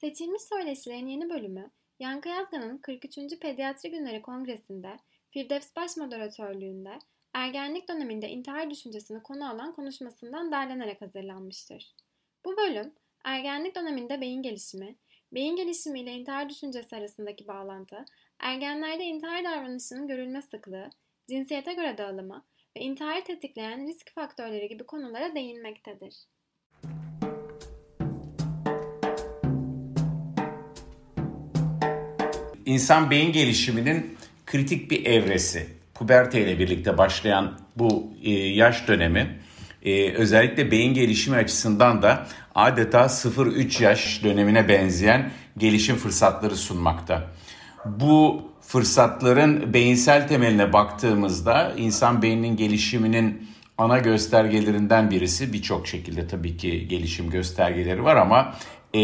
Seçilmiş Söyleşilerin yeni bölümü, Yankı Yazgan'ın 43. Pediatri Günleri Kongresi'nde Firdevs Baş moderatörlüğünde ergenlik döneminde intihar düşüncesini konu alan konuşmasından derlenerek hazırlanmıştır. Bu bölüm, ergenlik döneminde beyin gelişimi, beyin gelişimi ile intihar düşüncesi arasındaki bağlantı, ergenlerde intihar davranışının görülme sıklığı, cinsiyete göre dağılımı ve intihar tetikleyen risk faktörleri gibi konulara değinmektedir. İnsan beyin gelişiminin kritik bir evresi. Puberte ile birlikte başlayan bu e, yaş dönemi e, özellikle beyin gelişimi açısından da adeta 0-3 yaş dönemine benzeyen gelişim fırsatları sunmakta. Bu fırsatların beyinsel temeline baktığımızda insan beyninin gelişiminin ana göstergelerinden birisi birçok şekilde tabii ki gelişim göstergeleri var ama e,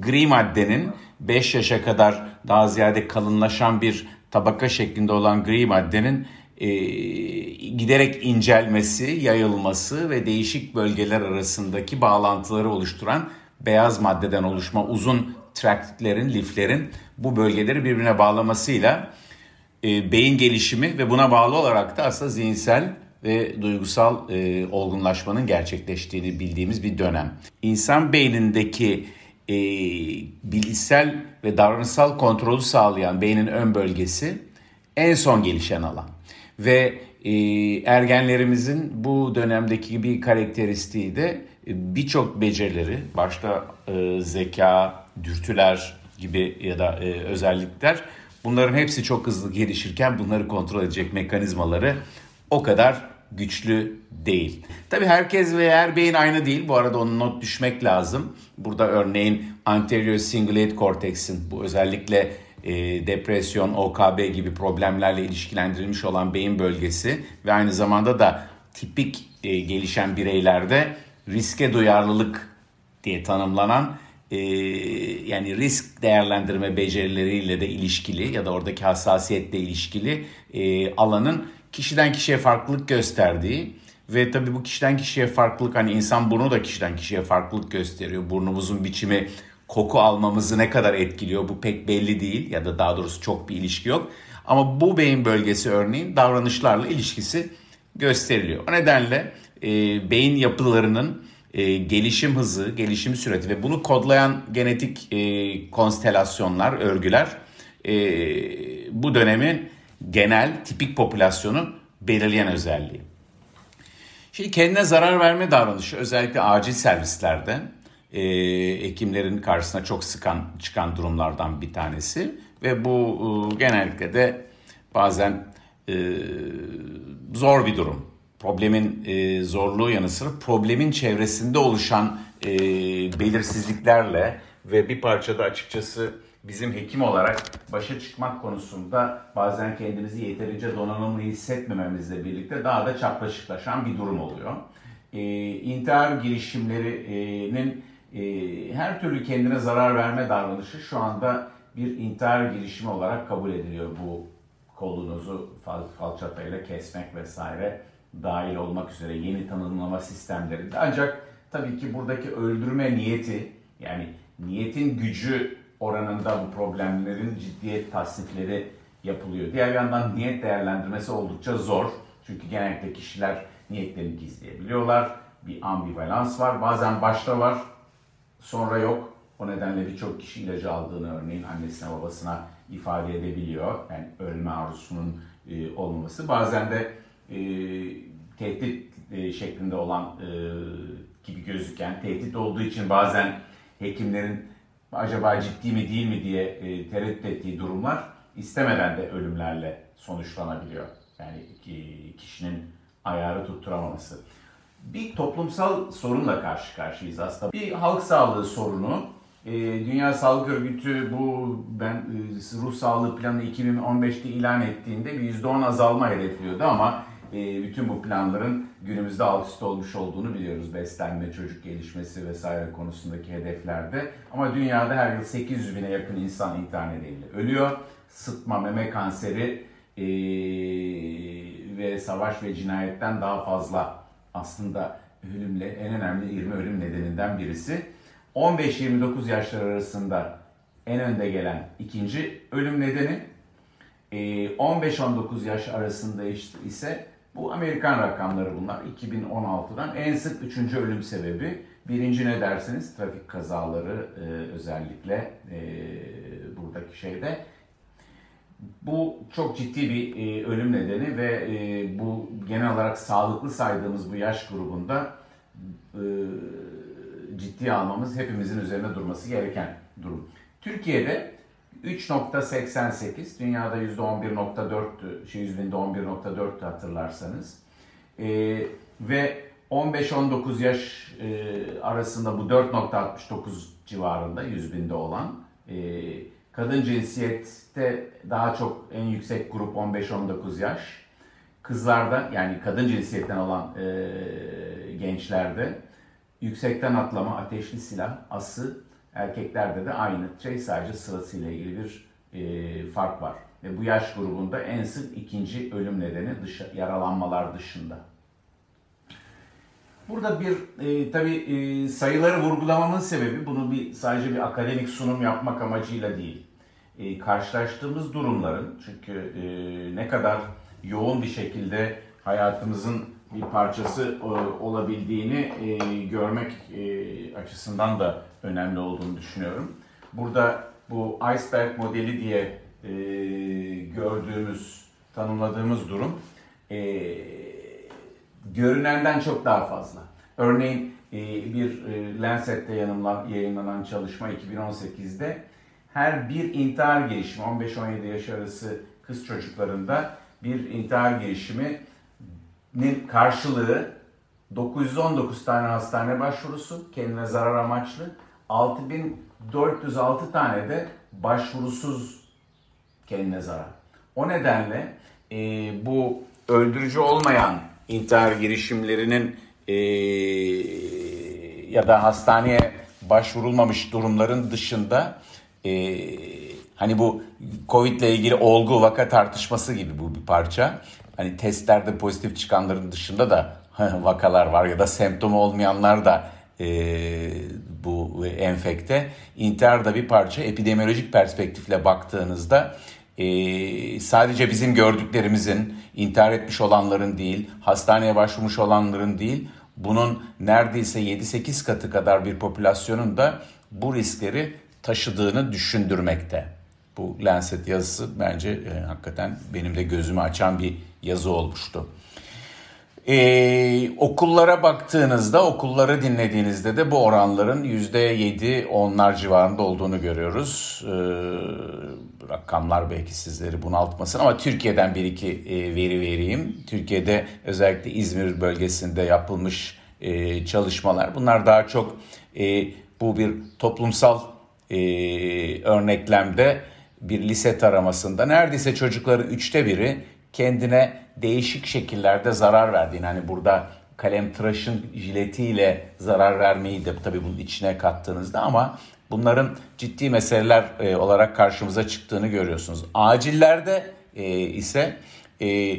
gri maddenin 5 yaşa kadar daha ziyade kalınlaşan bir tabaka şeklinde olan gri maddenin e, giderek incelmesi, yayılması ve değişik bölgeler arasındaki bağlantıları oluşturan beyaz maddeden oluşma uzun traktlerin, liflerin bu bölgeleri birbirine bağlamasıyla e, beyin gelişimi ve buna bağlı olarak da aslında zihinsel ve duygusal e, olgunlaşmanın gerçekleştiğini bildiğimiz bir dönem. İnsan beynindeki e, bilişsel ve davranışsal kontrolü sağlayan beynin ön bölgesi en son gelişen alan. Ve e, ergenlerimizin bu dönemdeki bir karakteristiği de e, birçok becerileri, başta e, zeka, dürtüler gibi ya da e, özellikler bunların hepsi çok hızlı gelişirken bunları kontrol edecek mekanizmaları o kadar güçlü değil. Tabii herkes ve her beyin aynı değil. Bu arada onu not düşmek lazım. Burada örneğin anterior cingulate cortex'in bu özellikle e, depresyon, OKB gibi problemlerle ilişkilendirilmiş olan beyin bölgesi ve aynı zamanda da tipik e, gelişen bireylerde riske duyarlılık diye tanımlanan e, yani risk değerlendirme becerileriyle de ilişkili ya da oradaki hassasiyetle ilişkili e, alanın kişiden kişiye farklılık gösterdiği ve tabii bu kişiden kişiye farklılık hani insan burnu da kişiden kişiye farklılık gösteriyor. Burnumuzun biçimi koku almamızı ne kadar etkiliyor bu pek belli değil ya da daha doğrusu çok bir ilişki yok. Ama bu beyin bölgesi örneğin davranışlarla ilişkisi gösteriliyor. O nedenle e, beyin yapılarının e, gelişim hızı, gelişim süreti ve bunu kodlayan genetik e, konstelasyonlar, örgüler e, bu dönemin genel tipik popülasyonu belirleyen özelliği. Şimdi kendine zarar verme davranışı özellikle acil servislerde e, hekimlerin karşısına çok sıkan çıkan durumlardan bir tanesi ve bu e, genellikle de bazen e, zor bir durum. Problemin e, zorluğu yanı sıra problemin çevresinde oluşan e, belirsizliklerle ve bir parçada açıkçası bizim hekim olarak başa çıkmak konusunda bazen kendimizi yeterince donanımlı hissetmememizle birlikte daha da çapraşıklaşan bir durum oluyor. Ee, intihar girişimlerinin e, her türlü kendine zarar verme davranışı şu anda bir intihar girişimi olarak kabul ediliyor. Bu kolunuzu fal, falçatayla kesmek vesaire dahil olmak üzere yeni tanımlama sistemlerinde. Ancak tabii ki buradaki öldürme niyeti yani niyetin gücü oranında bu problemlerin ciddiyet tasnifleri yapılıyor. Diğer yandan niyet değerlendirmesi oldukça zor. Çünkü genellikle kişiler niyetlerini gizleyebiliyorlar. Bir ambivalans var. Bazen başta var, sonra yok. O nedenle birçok kişi ilacı aldığını örneğin annesine babasına ifade edebiliyor. Yani ölme arzusunun e, olmaması. Bazen de e, tehdit e, şeklinde olan e, gibi gözüken, tehdit olduğu için bazen hekimlerin acaba ciddi mi değil mi diye e, tereddüt ettiği durumlar istemeden de ölümlerle sonuçlanabiliyor. Yani kişinin ayarı tutturamaması. Bir toplumsal sorunla karşı karşıyayız aslında. Bir halk sağlığı sorunu. E, Dünya Sağlık Örgütü bu ben e, ruh sağlığı planı 2015'te ilan ettiğinde bir %10 azalma hedefliyordu ama e, bütün bu planların günümüzde alt üst olmuş olduğunu biliyoruz. Beslenme, çocuk gelişmesi vesaire konusundaki hedeflerde. Ama dünyada her yıl 800 bine yakın insan intihar nedeniyle ölüyor. Sıtma, meme kanseri e, ve savaş ve cinayetten daha fazla aslında ölümle en önemli 20 ölüm nedeninden birisi. 15-29 yaşlar arasında en önde gelen ikinci ölüm nedeni. 15-19 yaş arasında ise bu Amerikan rakamları bunlar. 2016'dan en sık üçüncü ölüm sebebi. Birinci ne dersiniz? Trafik kazaları e, özellikle e, buradaki şeyde. Bu çok ciddi bir e, ölüm nedeni ve e, bu genel olarak sağlıklı saydığımız bu yaş grubunda e, ciddiye almamız hepimizin üzerine durması gereken durum. Türkiye'de 3.88, dünyada %11.4'tü, şey yüzbinde 11.4'tü hatırlarsanız. E, ve 15-19 yaş e, arasında bu 4.69 civarında 100 binde olan. E, kadın cinsiyette daha çok en yüksek grup 15-19 yaş. Kızlarda yani kadın cinsiyetten olan e, gençlerde yüksekten atlama, ateşli silah, ası erkeklerde de aynı. Şey sadece sırasıyla ilgili bir e, fark var. Ve bu yaş grubunda en sık ikinci ölüm nedeni dış, yaralanmalar dışında. Burada bir e, tabii e, sayıları vurgulamamın sebebi bunu bir sadece bir akademik sunum yapmak amacıyla değil. E, karşılaştığımız durumların çünkü e, ne kadar yoğun bir şekilde hayatımızın bir parçası e, olabildiğini e, görmek e, açısından da önemli olduğunu düşünüyorum. Burada bu iceberg modeli diye e, gördüğümüz, tanımladığımız durum e, görünenden çok daha fazla. Örneğin e, bir e, Lancet'te yayınlanan çalışma 2018'de her bir intihar girişimi 15-17 yaş arası kız çocuklarında bir intihar girişiminin karşılığı 919 tane hastane başvurusu kendine zarar amaçlı 6406 tane de başvurusuz kendine zarar. O nedenle e, bu öldürücü olmayan intihar girişimlerinin e, ya da hastaneye başvurulmamış durumların dışında e, hani bu Covid ile ilgili olgu vaka tartışması gibi bu bir parça. Hani testlerde pozitif çıkanların dışında da vakalar var ya da semptomu olmayanlar da e, bu enfekte. İntihar da bir parça epidemiolojik perspektifle baktığınızda e, sadece bizim gördüklerimizin intihar etmiş olanların değil, hastaneye başvurmuş olanların değil, bunun neredeyse 7-8 katı kadar bir popülasyonun da bu riskleri taşıdığını düşündürmekte. Bu Lancet yazısı bence e, hakikaten benim de gözümü açan bir yazı olmuştu. Ee, okullara baktığınızda, okulları dinlediğinizde de bu oranların %7, onlar civarında olduğunu görüyoruz. Ee, rakamlar belki sizleri bunaltmasın ama Türkiye'den bir iki e, veri vereyim. Türkiye'de özellikle İzmir bölgesinde yapılmış e, çalışmalar. Bunlar daha çok e, bu bir toplumsal e, örneklemde bir lise taramasında neredeyse çocukların üçte biri kendine değişik şekillerde zarar verdiğini hani burada kalem tıraşın jiletiyle zarar vermeyi de tabii bunun içine kattığınızda ama bunların ciddi meseleler e, olarak karşımıza çıktığını görüyorsunuz. Acillerde e, ise e,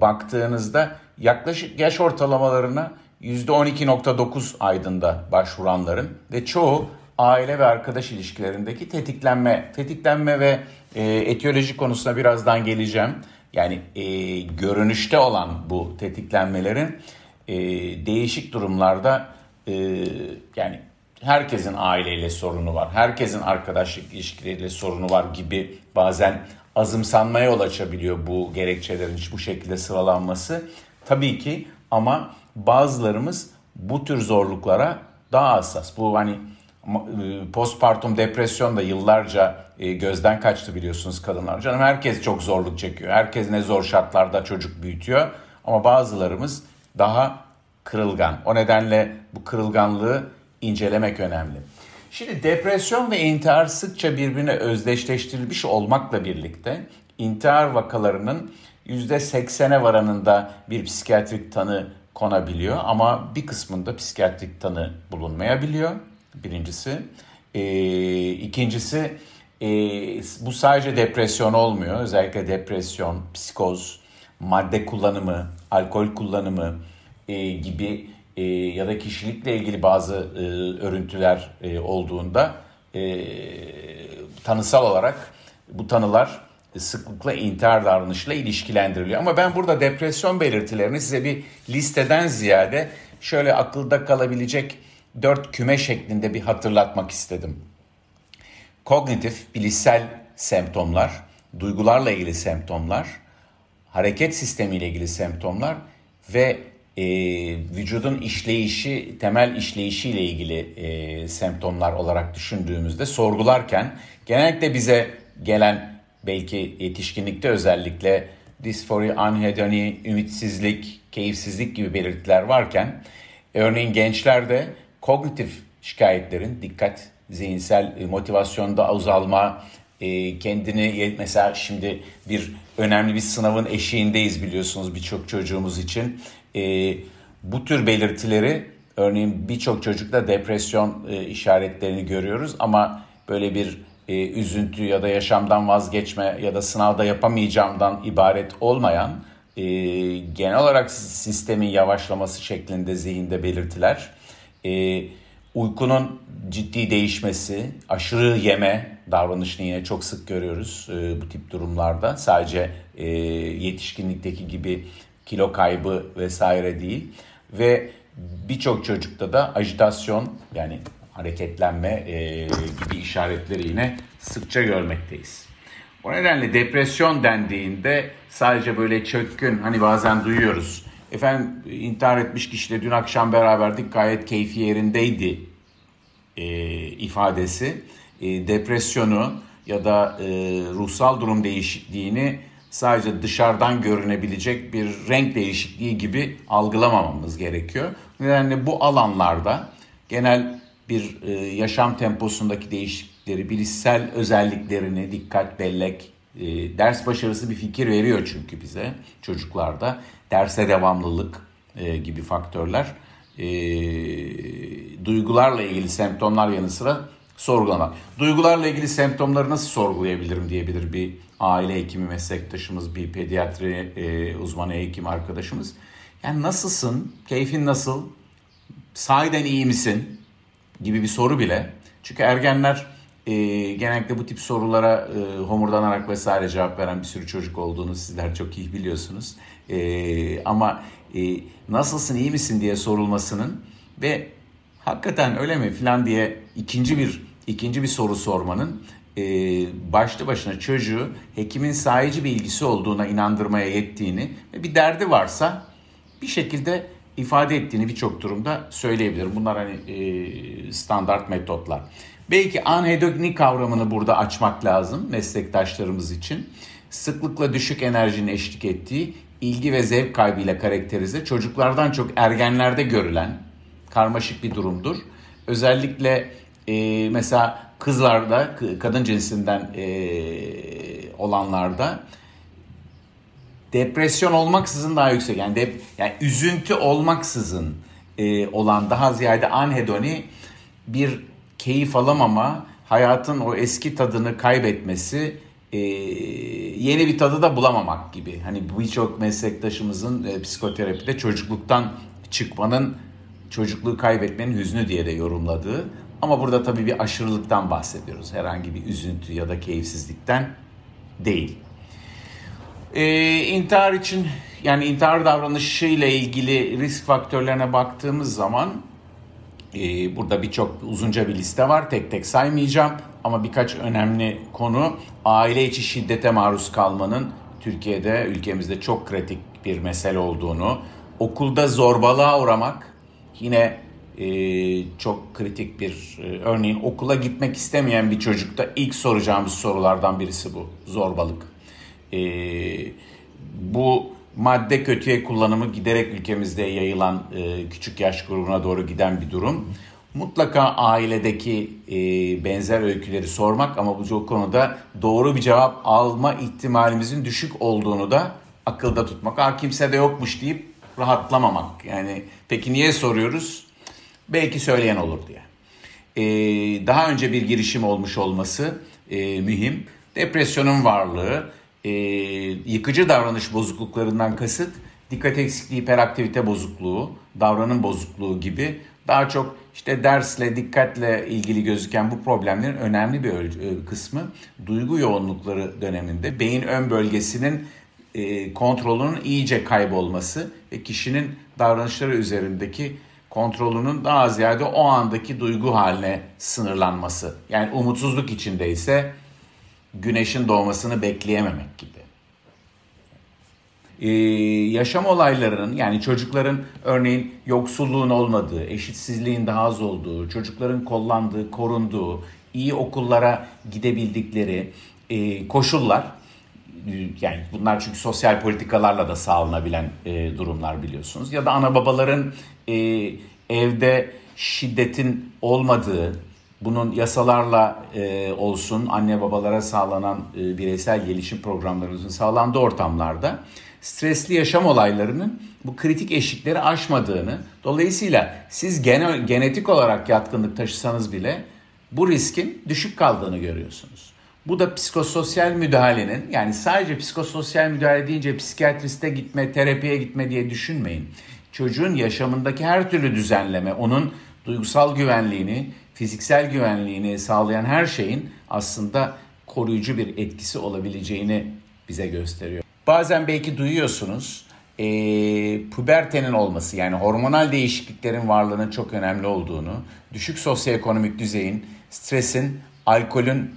baktığınızda yaklaşık yaş ortalamalarına %12.9 aydında başvuranların ve çoğu aile ve arkadaş ilişkilerindeki tetiklenme, tetiklenme ve e, etiyoloji konusuna birazdan geleceğim. Yani e, görünüşte olan bu tetiklenmelerin e, değişik durumlarda e, yani herkesin aileyle sorunu var, herkesin arkadaşlık ilişkileriyle sorunu var gibi bazen azımsanmaya yol açabiliyor bu gerekçelerin bu şekilde sıralanması. Tabii ki ama bazılarımız bu tür zorluklara daha hassas. Bu hani postpartum depresyon da yıllarca e, gözden kaçtı biliyorsunuz kadınlar. Canım herkes çok zorluk çekiyor. Herkes ne zor şartlarda çocuk büyütüyor. Ama bazılarımız daha kırılgan. O nedenle bu kırılganlığı incelemek önemli. Şimdi depresyon ve intihar sıkça birbirine özdeşleştirilmiş olmakla birlikte intihar vakalarının %80'e varanında bir psikiyatrik tanı konabiliyor ama bir kısmında psikiyatrik tanı bulunmayabiliyor birincisi. E, ikincisi e, bu sadece depresyon olmuyor. Özellikle depresyon, psikoz, madde kullanımı, alkol kullanımı e, gibi e, ya da kişilikle ilgili bazı e, örüntüler e, olduğunda e, tanısal olarak bu tanılar sıklıkla intihar davranışıyla ilişkilendiriliyor. Ama ben burada depresyon belirtilerini size bir listeden ziyade şöyle akılda kalabilecek dört küme şeklinde bir hatırlatmak istedim. Kognitif, bilişsel semptomlar, duygularla ilgili semptomlar, hareket sistemiyle ilgili semptomlar ve e, vücudun işleyişi, temel işleyişiyle ilgili e, semptomlar olarak düşündüğümüzde sorgularken genellikle bize gelen belki yetişkinlikte özellikle disfori, anhedoni, ümitsizlik, keyifsizlik gibi belirtiler varken örneğin gençlerde kognitif şikayetlerin dikkat, zihinsel e, motivasyonda azalma, e, kendini mesela şimdi bir önemli bir sınavın eşiğindeyiz biliyorsunuz birçok çocuğumuz için. E, bu tür belirtileri örneğin birçok çocukta depresyon işaretlerini görüyoruz ama böyle bir üzüntü ya da yaşamdan vazgeçme ya da sınavda yapamayacağımdan ibaret olmayan genel olarak sistemin yavaşlaması şeklinde zihinde belirtiler uykunun ciddi değişmesi, aşırı yeme davranışını yine çok sık görüyoruz e, bu tip durumlarda. Sadece e, yetişkinlikteki gibi kilo kaybı vesaire değil. Ve birçok çocukta da ajitasyon yani hareketlenme e, gibi işaretleri yine sıkça görmekteyiz. O nedenle depresyon dendiğinde sadece böyle çökkün hani bazen duyuyoruz Efendim intihar etmiş kişiyle dün akşam beraberdik. Gayet keyfi yerindeydi e, ifadesi. E, depresyonu ya da e, ruhsal durum değişikliğini sadece dışarıdan görünebilecek bir renk değişikliği gibi algılamamamız gerekiyor. Nedenle bu alanlarda genel bir e, yaşam temposundaki değişiklikleri, bilişsel özelliklerini, dikkat, bellek, e, ders başarısı bir fikir veriyor çünkü bize çocuklarda derse devamlılık e, gibi faktörler e, duygularla ilgili semptomlar yanı sıra sorgulamak. Duygularla ilgili semptomları nasıl sorgulayabilirim diyebilir bir aile hekimi meslektaşımız, bir pediatri e, uzmanı hekim arkadaşımız. Yani nasılsın, keyfin nasıl, sahiden iyi misin gibi bir soru bile. Çünkü ergenler e, genellikle bu tip sorulara e, homurdanarak vesaire cevap veren bir sürü çocuk olduğunu sizler çok iyi biliyorsunuz. E, ama e, nasılsın iyi misin diye sorulmasının ve hakikaten öyle mi falan diye ikinci bir ikinci bir soru sormanın e, başlı başına çocuğu hekimin sahici bir ilgisi olduğuna inandırmaya yettiğini ve bir derdi varsa bir şekilde ifade ettiğini birçok durumda söyleyebilirim. Bunlar hani e, standart metotlar. Belki anhedoni kavramını burada açmak lazım meslektaşlarımız için. Sıklıkla düşük enerjinin eşlik ettiği ilgi ve zevk kaybıyla karakterize çocuklardan çok ergenlerde görülen karmaşık bir durumdur. Özellikle e, mesela kızlarda, kadın cinsinden e, olanlarda depresyon olmaksızın daha yüksek. Yani, dep, yani üzüntü olmaksızın e, olan daha ziyade anhedoni bir keyif alamama, hayatın o eski tadını kaybetmesi, e, yeni bir tadı da bulamamak gibi. Hani birçok meslektaşımızın e, psikoterapide çocukluktan çıkmanın, çocukluğu kaybetmenin hüznü diye de yorumladığı. Ama burada tabii bir aşırılıktan bahsediyoruz. Herhangi bir üzüntü ya da keyifsizlikten değil. Ee, intihar için yani intihar davranışı ile ilgili risk faktörlerine baktığımız zaman ee, burada birçok uzunca bir liste var. Tek tek saymayacağım ama birkaç önemli konu aile içi şiddete maruz kalmanın Türkiye'de ülkemizde çok kritik bir mesele olduğunu, okulda zorbalığa uğramak yine e, çok kritik bir e, örneğin okula gitmek istemeyen bir çocukta ilk soracağımız sorulardan birisi bu zorbalık. E, bu madde kötüye kullanımı giderek ülkemizde yayılan e, küçük yaş grubuna doğru giden bir durum. Mutlaka ailedeki e, benzer öyküleri sormak ama bu konuda doğru bir cevap alma ihtimalimizin düşük olduğunu da akılda tutmak. Ha kimse de yokmuş deyip rahatlamamak. Yani peki niye soruyoruz? Belki söyleyen olur diye. Ee, daha önce bir girişim olmuş olması e, mühim. Depresyonun varlığı, e, yıkıcı davranış bozukluklarından kasıt dikkat eksikliği, hiperaktivite bozukluğu, davranım bozukluğu gibi daha çok işte dersle, dikkatle ilgili gözüken bu problemlerin önemli bir e, kısmı duygu yoğunlukları döneminde beyin ön bölgesinin e, kontrolünün iyice kaybolması ve kişinin davranışları üzerindeki kontrolünün daha ziyade o andaki duygu haline sınırlanması. Yani umutsuzluk içindeyse güneşin doğmasını bekleyememek gibi. Ee, yaşam olaylarının yani çocukların örneğin yoksulluğun olmadığı, eşitsizliğin daha az olduğu, çocukların kollandığı, korunduğu, iyi okullara gidebildikleri e, koşullar yani bunlar çünkü sosyal politikalarla da sağlanabilen e, durumlar biliyorsunuz. Ya da ana babaların e, evde şiddetin olmadığı, bunun yasalarla e, olsun anne babalara sağlanan e, bireysel gelişim programlarımızın sağlandığı ortamlarda stresli yaşam olaylarının bu kritik eşikleri aşmadığını, dolayısıyla siz gene, genetik olarak yatkınlık taşısanız bile bu riskin düşük kaldığını görüyorsunuz. Bu da psikososyal müdahalenin yani sadece psikososyal müdahale deyince psikiyatriste gitme, terapiye gitme diye düşünmeyin. Çocuğun yaşamındaki her türlü düzenleme, onun duygusal güvenliğini, fiziksel güvenliğini sağlayan her şeyin aslında koruyucu bir etkisi olabileceğini bize gösteriyor. Bazen belki duyuyorsunuz e, pubertenin olması yani hormonal değişikliklerin varlığının çok önemli olduğunu, düşük sosyoekonomik düzeyin, stresin, alkolün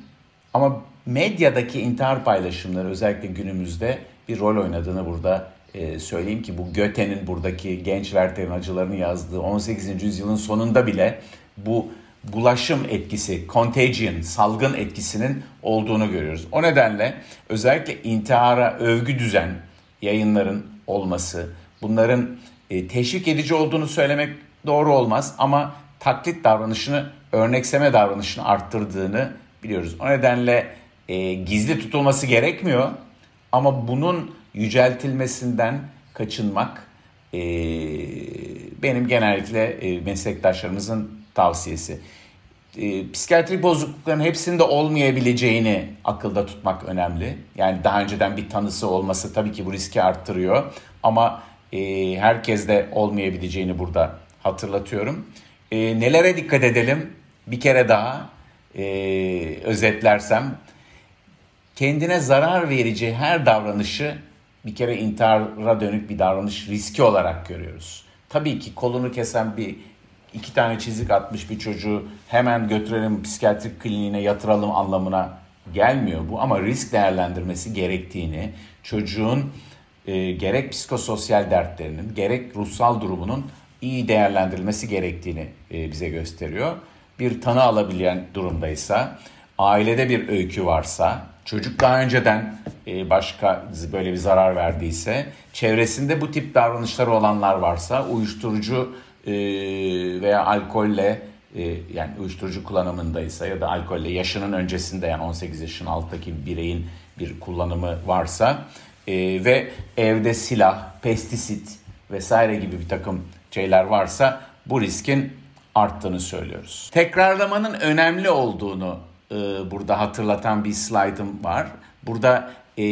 ama medyadaki intihar paylaşımları özellikle günümüzde bir rol oynadığını burada e, söyleyeyim ki bu Göte'nin buradaki genç Werther'in acılarını yazdığı 18. yüzyılın sonunda bile bu bulaşım etkisi, contagion, salgın etkisinin olduğunu görüyoruz. O nedenle özellikle intihara övgü düzen yayınların olması, bunların e, teşvik edici olduğunu söylemek doğru olmaz ama taklit davranışını, örnekseme davranışını arttırdığını biliyoruz. O nedenle e, gizli tutulması gerekmiyor ama bunun yüceltilmesinden kaçınmak e, benim genellikle e, meslektaşlarımızın tavsiyesi. E, psikiyatrik bozuklukların hepsinde olmayabileceğini akılda tutmak önemli. Yani daha önceden bir tanısı olması tabii ki bu riski arttırıyor. Ama e, herkeste olmayabileceğini burada hatırlatıyorum. E, nelere dikkat edelim? Bir kere daha e, özetlersem kendine zarar verici her davranışı bir kere intihara dönük bir davranış riski olarak görüyoruz. Tabii ki kolunu kesen bir iki tane çizik atmış bir çocuğu hemen götürelim psikiyatrik kliniğine yatıralım anlamına gelmiyor bu ama risk değerlendirmesi gerektiğini, çocuğun e, gerek psikososyal dertlerinin gerek ruhsal durumunun iyi değerlendirilmesi gerektiğini e, bize gösteriyor. Bir tanı alabilen durumdaysa, ailede bir öykü varsa, çocuk daha önceden e, başka böyle bir zarar verdiyse, çevresinde bu tip davranışları olanlar varsa, uyuşturucu e, veya alkolle e, yani uyuşturucu kullanımındaysa ya da alkolle yaşının öncesinde yani 18 yaşın alttaki bireyin bir kullanımı varsa ve evde silah, pestisit vesaire gibi bir takım şeyler varsa bu riskin arttığını söylüyoruz. Tekrarlamanın önemli olduğunu e, burada hatırlatan bir slaytım var. Burada e,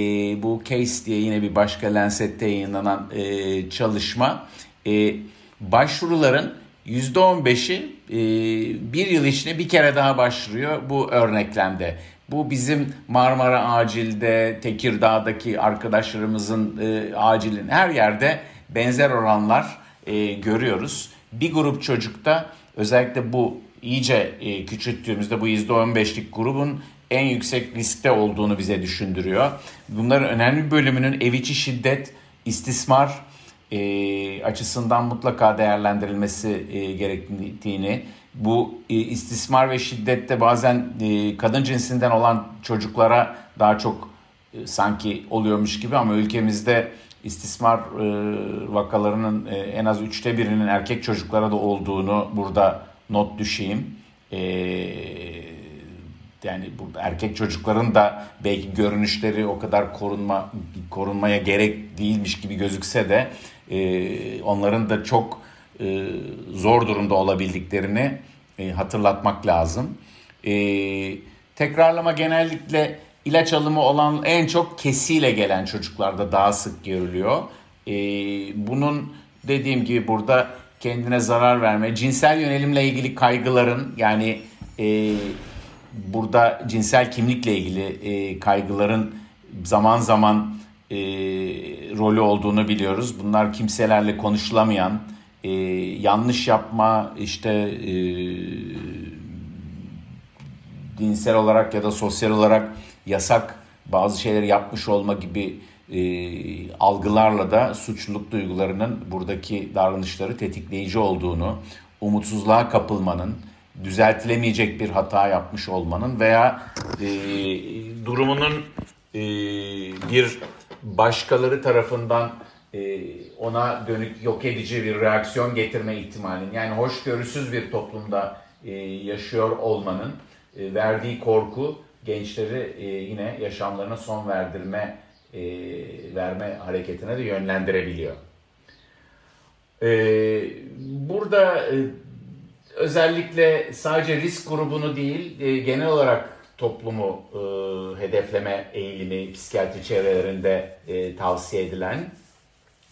bu Case diye yine bir başka Lancet'te yayınlanan e, çalışma e, başvuruların %15'i e, bir yıl içinde bir kere daha başvuruyor bu örneklemde. Bu bizim Marmara Acil'de, Tekirdağ'daki arkadaşlarımızın e, acilin her yerde benzer oranlar e, görüyoruz. Bir grup çocukta özellikle bu iyice küçülttüğümüzde bu %15'lik grubun en yüksek riskte olduğunu bize düşündürüyor. Bunların önemli bölümünün ev içi şiddet, istismar e, açısından mutlaka değerlendirilmesi e, gerektiğini, bu e, istismar ve şiddette bazen e, kadın cinsinden olan çocuklara daha çok e, sanki oluyormuş gibi ama ülkemizde istismar e, vakalarının e, en az üçte birinin erkek çocuklara da olduğunu burada not düşeyim. E, yani burada erkek çocukların da belki görünüşleri o kadar korunma korunmaya gerek değilmiş gibi gözükse de e, onların da çok e, zor durumda olabildiklerini e, hatırlatmak lazım. E, tekrarlama genellikle ilaç alımı olan en çok kesiyle gelen çocuklarda daha sık görülüyor. E, bunun dediğim gibi burada kendine zarar verme, cinsel yönelimle ilgili kaygıların yani e, burada cinsel kimlikle ilgili e, kaygıların zaman zaman e, rolü olduğunu biliyoruz. Bunlar kimselerle konuşulamayan, e, yanlış yapma, işte e, dinsel olarak ya da sosyal olarak yasak bazı şeyleri yapmış olma gibi e, algılarla da suçluluk duygularının buradaki davranışları tetikleyici olduğunu, umutsuzluğa kapılmanın, düzeltilemeyecek bir hata yapmış olmanın veya e, durumunun e, bir başkaları tarafından e, ona dönük yok edici bir reaksiyon getirme ihtimalinin yani hoşgörüsüz bir toplumda e, yaşıyor olmanın e, verdiği korku gençleri yine yaşamlarına son verdirme verme hareketine de yönlendirebiliyor. Burada özellikle sadece risk grubunu değil genel olarak toplumu e, hedefleme eğilimi psikiyatri çevrelerinde e, tavsiye edilen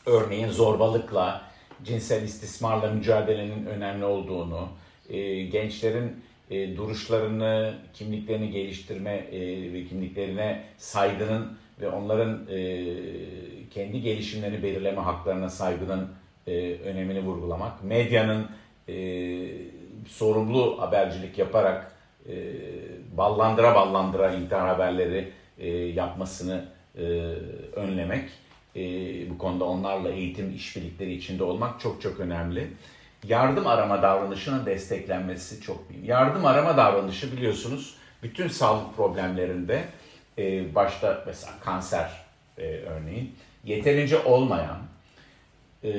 örneğin zorbalıkla, cinsel istismarla mücadelenin önemli olduğunu, e, gençlerin e, duruşlarını, kimliklerini geliştirme e, ve kimliklerine saygının ve onların e, kendi gelişimlerini belirleme haklarına saygının e, önemini vurgulamak, medyanın e, sorumlu habercilik yaparak e, ballandıra ballandıra intihar haberleri e, yapmasını e, önlemek, e, bu konuda onlarla eğitim işbirlikleri içinde olmak çok çok önemli. Yardım arama davranışının desteklenmesi çok mühim. Yardım arama davranışı biliyorsunuz bütün sağlık problemlerinde e, başta mesela kanser e, örneğin yeterince olmayan e,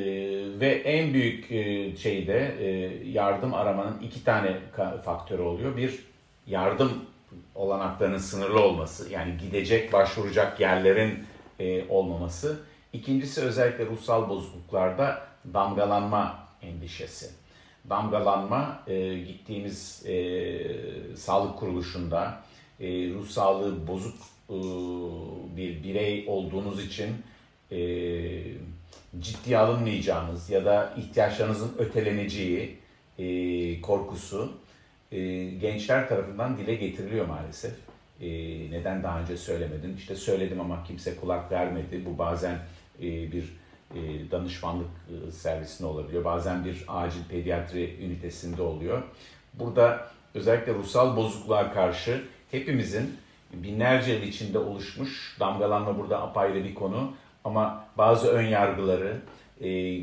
ve en büyük e, şeyde e, yardım aramanın iki tane faktörü oluyor. Bir yardım olanaklarının sınırlı olması yani gidecek başvuracak yerlerin e, olmaması. İkincisi özellikle ruhsal bozukluklarda damgalanma endişesi. Damgalanma e, gittiğimiz e, sağlık kuruluşunda e, ruh sağlığı bozuk e, bir birey olduğunuz için e, ciddiye alınmayacağınız ya da ihtiyaçlarınızın öteleneceği e, korkusu e, gençler tarafından dile getiriliyor maalesef. E, neden daha önce söylemedin? İşte söyledim ama kimse kulak vermedi. Bu bazen e, bir e, danışmanlık e, servisinde olabiliyor. Bazen bir acil pediatri ünitesinde oluyor. Burada özellikle ruhsal bozukluğa karşı hepimizin binlerce yıl içinde oluşmuş, damgalanma burada apayrı bir konu ama bazı ön yargıları e,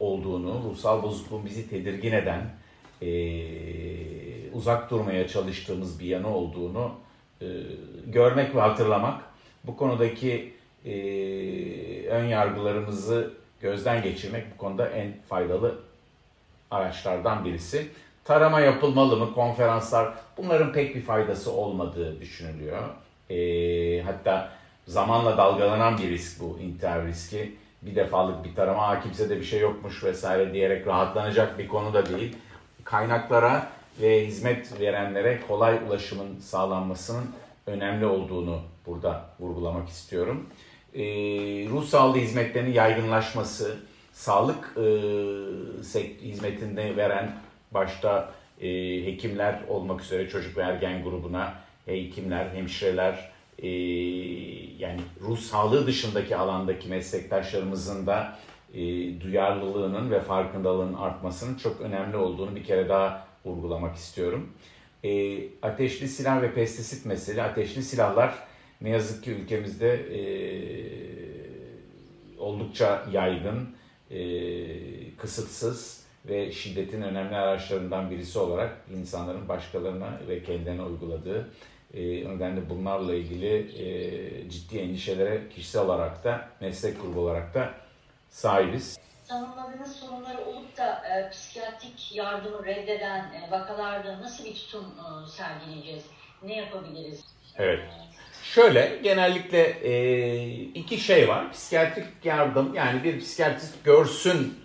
olduğunu, ruhsal bozukluğun bizi tedirgin eden, e, uzak durmaya çalıştığımız bir yanı olduğunu e, görmek ve hatırlamak. Bu konudaki e, ön yargılarımızı gözden geçirmek bu konuda en faydalı araçlardan birisi. Tarama yapılmalı mı? Konferanslar bunların pek bir faydası olmadığı düşünülüyor. E, hatta zamanla dalgalanan bir risk bu intihar riski. Bir defalık bir tarama, ha kimsede bir şey yokmuş vesaire diyerek rahatlanacak bir konu da değil. Kaynaklara ve hizmet verenlere kolay ulaşımın sağlanmasının önemli olduğunu burada vurgulamak istiyorum. Ee, ruh sağlığı hizmetlerinin yaygınlaşması, sağlık e, hizmetinde veren başta e, hekimler olmak üzere çocuk ve ergen grubuna hekimler, hemşireler, e, yani ruh sağlığı dışındaki alandaki meslektaşlarımızın da e, duyarlılığının ve farkındalığının artmasının çok önemli olduğunu bir kere daha vurgulamak istiyorum. E, ateşli silah ve pestisit mesele, ateşli silahlar ne yazık ki ülkemizde e, oldukça yaygın, e, kısıtsız ve şiddetin önemli araçlarından birisi olarak insanların başkalarına ve kendilerine uyguladığı e, nedenle bunlarla ilgili e, ciddi endişelere kişisel olarak da meslek grubu olarak da sahibiz. Tanımladığınız sorunları olup da e, psikiyatrik yardımı reddeden e, vakalarda nasıl bir tutum e, sergileyeceğiz? Ne yapabiliriz? Evet. Şöyle genellikle e, iki şey var. Psikiyatrik yardım yani bir psikiyatrist görsün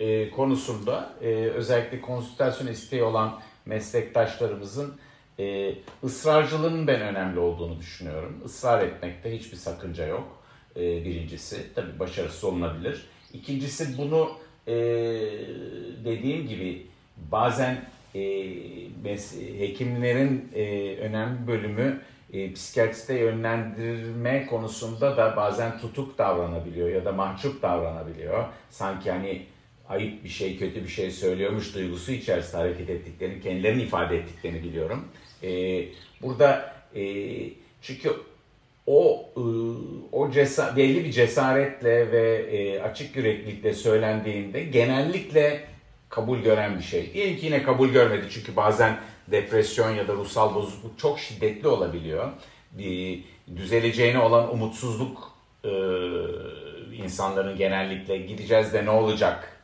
e, konusunda e, özellikle konsültasyon isteği olan meslektaşlarımızın e, ısrarcılığının ben önemli olduğunu düşünüyorum. Israr etmekte hiçbir sakınca yok. E, birincisi. Tabii başarısız olunabilir. İkincisi bunu e, dediğim gibi bazen e, hekimlerin önemli bölümü e, psikiyatriste yönlendirme konusunda da bazen tutuk davranabiliyor ya da mahcup davranabiliyor. Sanki hani ayıp bir şey, kötü bir şey söylüyormuş duygusu içerisinde hareket ettiklerini, kendilerini ifade ettiklerini biliyorum. Burada çünkü o e, o cesa belli bir cesaretle ve e, açık yüreklilikle söylendiğinde genellikle kabul gören bir şey. Diyelim ki yine kabul görmedi çünkü bazen depresyon ya da ruhsal bozukluk çok şiddetli olabiliyor. Bir düzeleceğine olan umutsuzluk e, insanların genellikle gideceğiz de ne olacak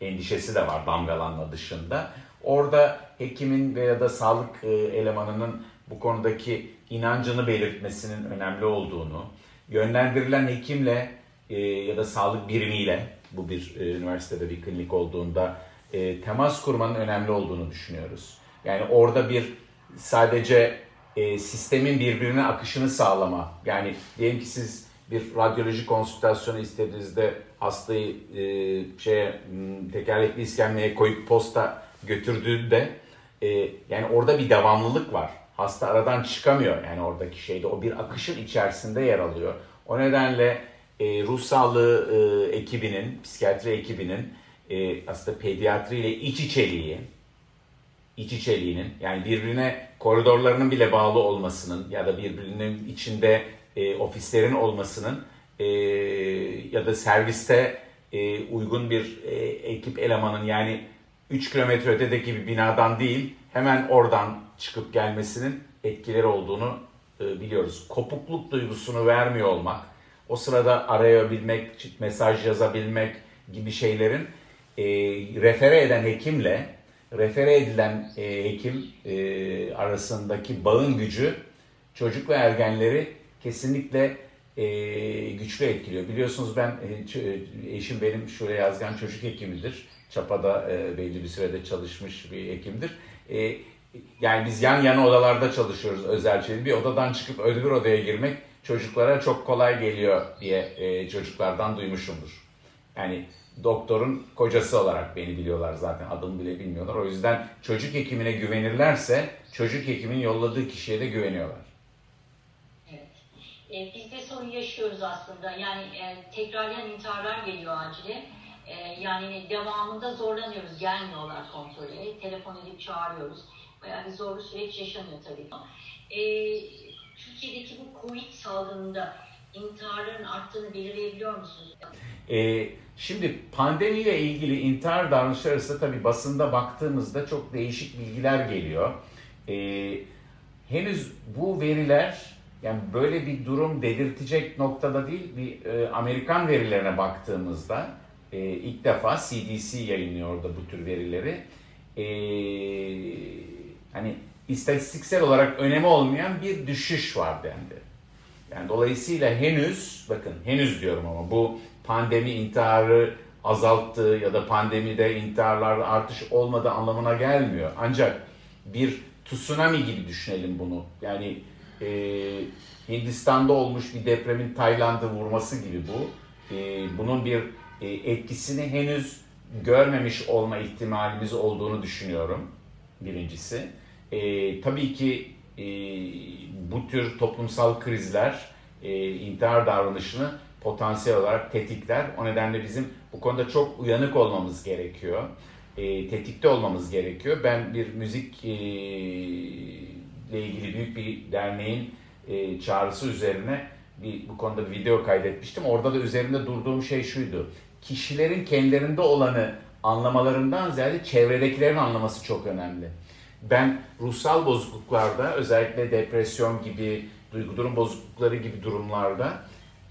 endişesi de var damgalanma dışında. Orada hekimin veya da sağlık e, elemanının bu konudaki inancını belirtmesinin önemli olduğunu, yönlendirilen hekimle e, ya da sağlık birimiyle, bu bir e, üniversitede bir klinik olduğunda e, temas kurmanın önemli olduğunu düşünüyoruz. Yani orada bir sadece e, sistemin birbirine akışını sağlama. Yani diyelim ki siz bir radyoloji konsültasyonu istediğinizde hastayı e, şeye tekerlekli iskemleye koyup posta götürdüğünde e, yani orada bir devamlılık var. Hasta aradan çıkamıyor yani oradaki şeyde o bir akışın içerisinde yer alıyor. O nedenle e, ruh sağlığı e, ekibinin, psikiyatri ekibinin e, aslında pediatri ile iç içeliği, iç içeliğinin yani birbirine koridorlarının bile bağlı olmasının ya da birbirinin içinde e, ofislerin olmasının e, ya da serviste e, uygun bir e, ekip elemanın yani 3 kilometre ötedeki bir binadan değil hemen oradan çıkıp gelmesinin etkileri olduğunu e, biliyoruz. Kopukluk duygusunu vermiyor olmak, o sırada arayabilmek, mesaj yazabilmek gibi şeylerin e, refere eden hekimle refere edilen e, hekim e, arasındaki bağın gücü çocuk ve ergenleri kesinlikle e, güçlü etkiliyor. Biliyorsunuz ben e, eşim benim şuraya yazgan çocuk hekimidir. Çapa'da e, belli bir sürede çalışmış bir hekimdir. E, yani biz yan yana odalarda çalışıyoruz özel şey. Bir odadan çıkıp öbür odaya girmek çocuklara çok kolay geliyor diye e, çocuklardan duymuşumdur. Yani doktorun kocası olarak beni biliyorlar zaten adımı bile bilmiyorlar. O yüzden çocuk hekimine güvenirlerse çocuk hekimin yolladığı kişiye de güveniyorlar. Evet. E, biz de sorun yaşıyoruz aslında. Yani e, tekrarlayan intiharlar geliyor acile. E, yani devamında zorlanıyoruz. Gelmiyorlar kontrole. Telefon edip çağırıyoruz. Bayağı bir zorlu süreç yaşanıyor tabii. E, Türkiye'deki bu Covid salgınında intiharların arttığını belirleyebiliyor musunuz? E, şimdi pandemiyle ilgili intihar davranışları arasında tabii basında baktığımızda çok değişik bilgiler geliyor. E, henüz bu veriler yani böyle bir durum dedirtecek noktada değil bir e, Amerikan verilerine baktığımızda e, ilk defa CDC yayınlıyor orada bu tür verileri. E, hani istatistiksel olarak önemi olmayan bir düşüş var dendi. Yani dolayısıyla henüz, bakın henüz diyorum ama bu pandemi intiharı azalttı ya da pandemide intiharlarda artış olmadı anlamına gelmiyor. Ancak bir tsunami gibi düşünelim bunu. Yani e, Hindistan'da olmuş bir depremin Tayland'ı vurması gibi bu. E, bunun bir etkisini henüz görmemiş olma ihtimalimiz olduğunu düşünüyorum birincisi. E, tabii ki e, bu tür toplumsal krizler e, intihar davranışını potansiyel olarak tetikler. O nedenle bizim bu konuda çok uyanık olmamız gerekiyor. E, tetikte olmamız gerekiyor. Ben bir müzik e, ile ilgili büyük bir derneğin e, çağrısı üzerine bir, bu konuda bir video kaydetmiştim. Orada da üzerinde durduğum şey şuydu. Kişilerin kendilerinde olanı anlamalarından ziyade çevredekilerin anlaması çok önemli. Ben ruhsal bozukluklarda özellikle depresyon gibi, duygu durum bozuklukları gibi durumlarda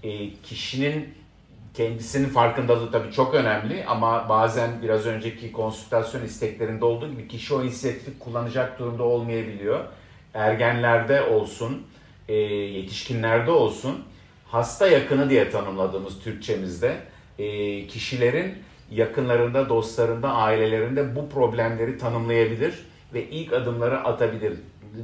e, kişinin kendisinin farkındalığı tabii çok önemli ama bazen biraz önceki konsültasyon isteklerinde olduğu gibi kişi o inisiyatifi kullanacak durumda olmayabiliyor. Ergenlerde olsun, e, yetişkinlerde olsun hasta yakını diye tanımladığımız Türkçemizde e, kişilerin yakınlarında, dostlarında, ailelerinde bu problemleri tanımlayabilir ve ilk adımları atabilir.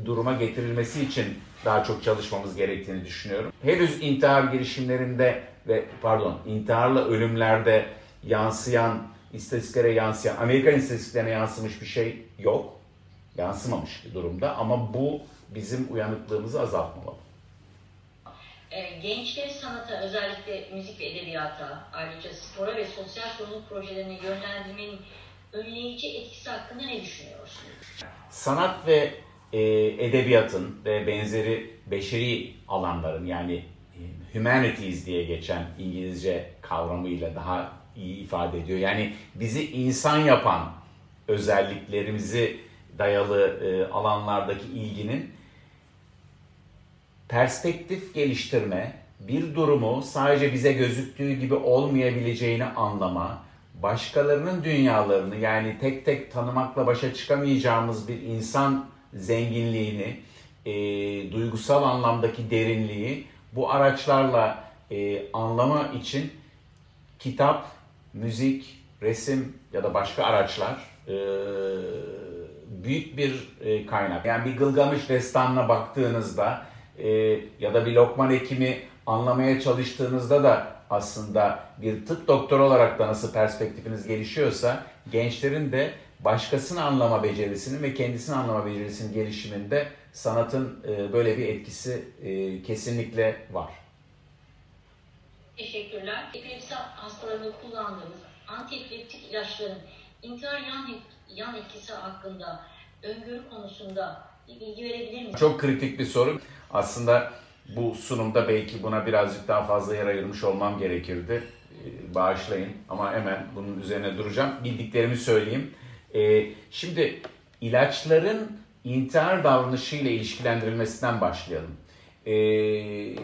duruma getirilmesi için daha çok çalışmamız gerektiğini düşünüyorum. Henüz intihar girişimlerinde ve pardon intiharla ölümlerde yansıyan istatistiklere yansıyan Amerikan istatistiklerine yansımış bir şey yok. Yansımamış bir durumda ama bu bizim uyanıklığımızı azaltmamalı. E, gençleri sanata, özellikle müzik ve edebiyata, ayrıca spora ve sosyal sorumluluk projelerine yönlendirmenin önleyici etkisi hakkında ne düşünüyorsunuz? Sanat ve e, edebiyatın ve benzeri beşeri alanların yani e, humanities diye geçen İngilizce kavramıyla daha iyi ifade ediyor. Yani bizi insan yapan özelliklerimizi dayalı e, alanlardaki ilginin perspektif geliştirme, bir durumu sadece bize gözüktüğü gibi olmayabileceğini anlama, başkalarının dünyalarını yani tek tek tanımakla başa çıkamayacağımız bir insan zenginliğini, e, duygusal anlamdaki derinliği bu araçlarla e, anlama için kitap, müzik, resim ya da başka araçlar e, büyük bir e, kaynak. Yani bir Gılgamış destanına baktığınızda e, ya da bir Lokman Hekim'i anlamaya çalıştığınızda da aslında bir tıp doktoru olarak da nasıl perspektifiniz gelişiyorsa gençlerin de başkasını anlama becerisinin ve kendisini anlama becerisinin gelişiminde sanatın e, böyle bir etkisi e, kesinlikle var. Teşekkürler. Epilepsi hastalarında kullandığımız antiepileptik ilaçların intihar yan, yan etkisi hakkında öngörü konusunda bilgi verebilir misiniz? Çok kritik bir soru. Aslında bu sunumda belki buna birazcık daha fazla yer ayırmış olmam gerekirdi. Ee, Bağışlayın ama hemen bunun üzerine duracağım. Bildiklerimi söyleyeyim. Ee, Şimdi ilaçların intihar davranışıyla ilişkilendirilmesinden başlayalım. Ee,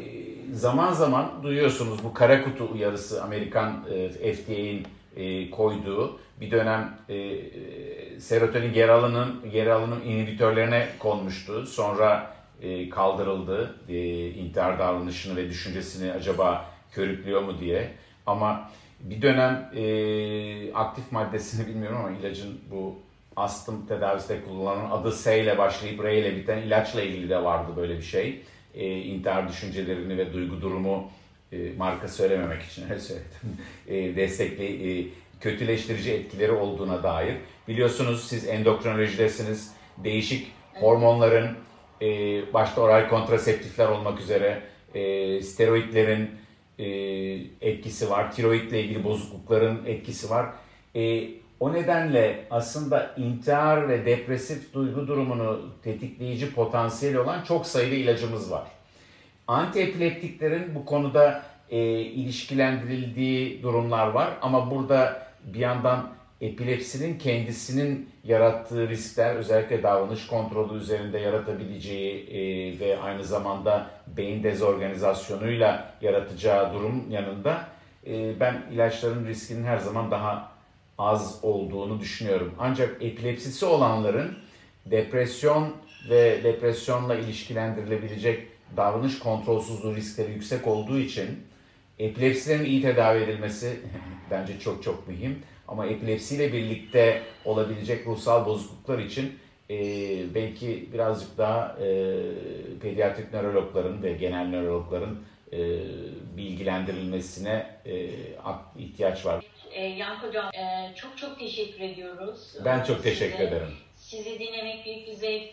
zaman zaman duyuyorsunuz bu kara kutu uyarısı Amerikan e, FDA'in e, koyduğu bir dönem e, e, serotonin geri alının geri alınım inhibitörlerine konmuştu. Sonra e, kaldırıldı e, intihar davranışını ve düşüncesini acaba körüklüyor mu diye. Ama bir dönem e, aktif maddesini bilmiyorum ama ilacın bu astım tedavisinde kullanılan adı S ile başlayıp R ile biten ilaçla ilgili de vardı böyle bir şey. E, intihar düşüncelerini ve duygu durumu e, marka söylememek için öyle söyledim. E, destekli, e, kötüleştirici etkileri olduğuna dair. Biliyorsunuz siz endokrinolojidesiniz. Değişik hormonların e, başta oral kontraseptifler olmak üzere e, steroidlerin e, etkisi var. Tiroidle ilgili bozuklukların etkisi var. E, o nedenle aslında intihar ve depresif duygu durumunu tetikleyici potansiyeli olan çok sayıda ilacımız var. Antiepileptiklerin bu konuda e, ilişkilendirildiği durumlar var ama burada bir yandan epilepsinin kendisinin yarattığı riskler özellikle davranış kontrolü üzerinde yaratabileceği e, ve aynı zamanda beyin dezorganizasyonuyla yaratacağı durum yanında e, ben ilaçların riskinin her zaman daha az olduğunu düşünüyorum. Ancak epilepsisi olanların depresyon ve depresyonla ilişkilendirilebilecek davranış kontrolsüzlüğü riskleri yüksek olduğu için epilepsilerin iyi tedavi edilmesi bence çok çok mühim. Ama epilepsiyle birlikte olabilecek ruhsal bozukluklar için e, belki birazcık daha e, pediatrik nörologların ve genel nörologların e, bilgilendirilmesine e, ihtiyaç var. E, Yank Hocam e, çok çok teşekkür ediyoruz. Ben çok teşekkür Size. ederim. Sizi dinlemek büyük bir zevkti.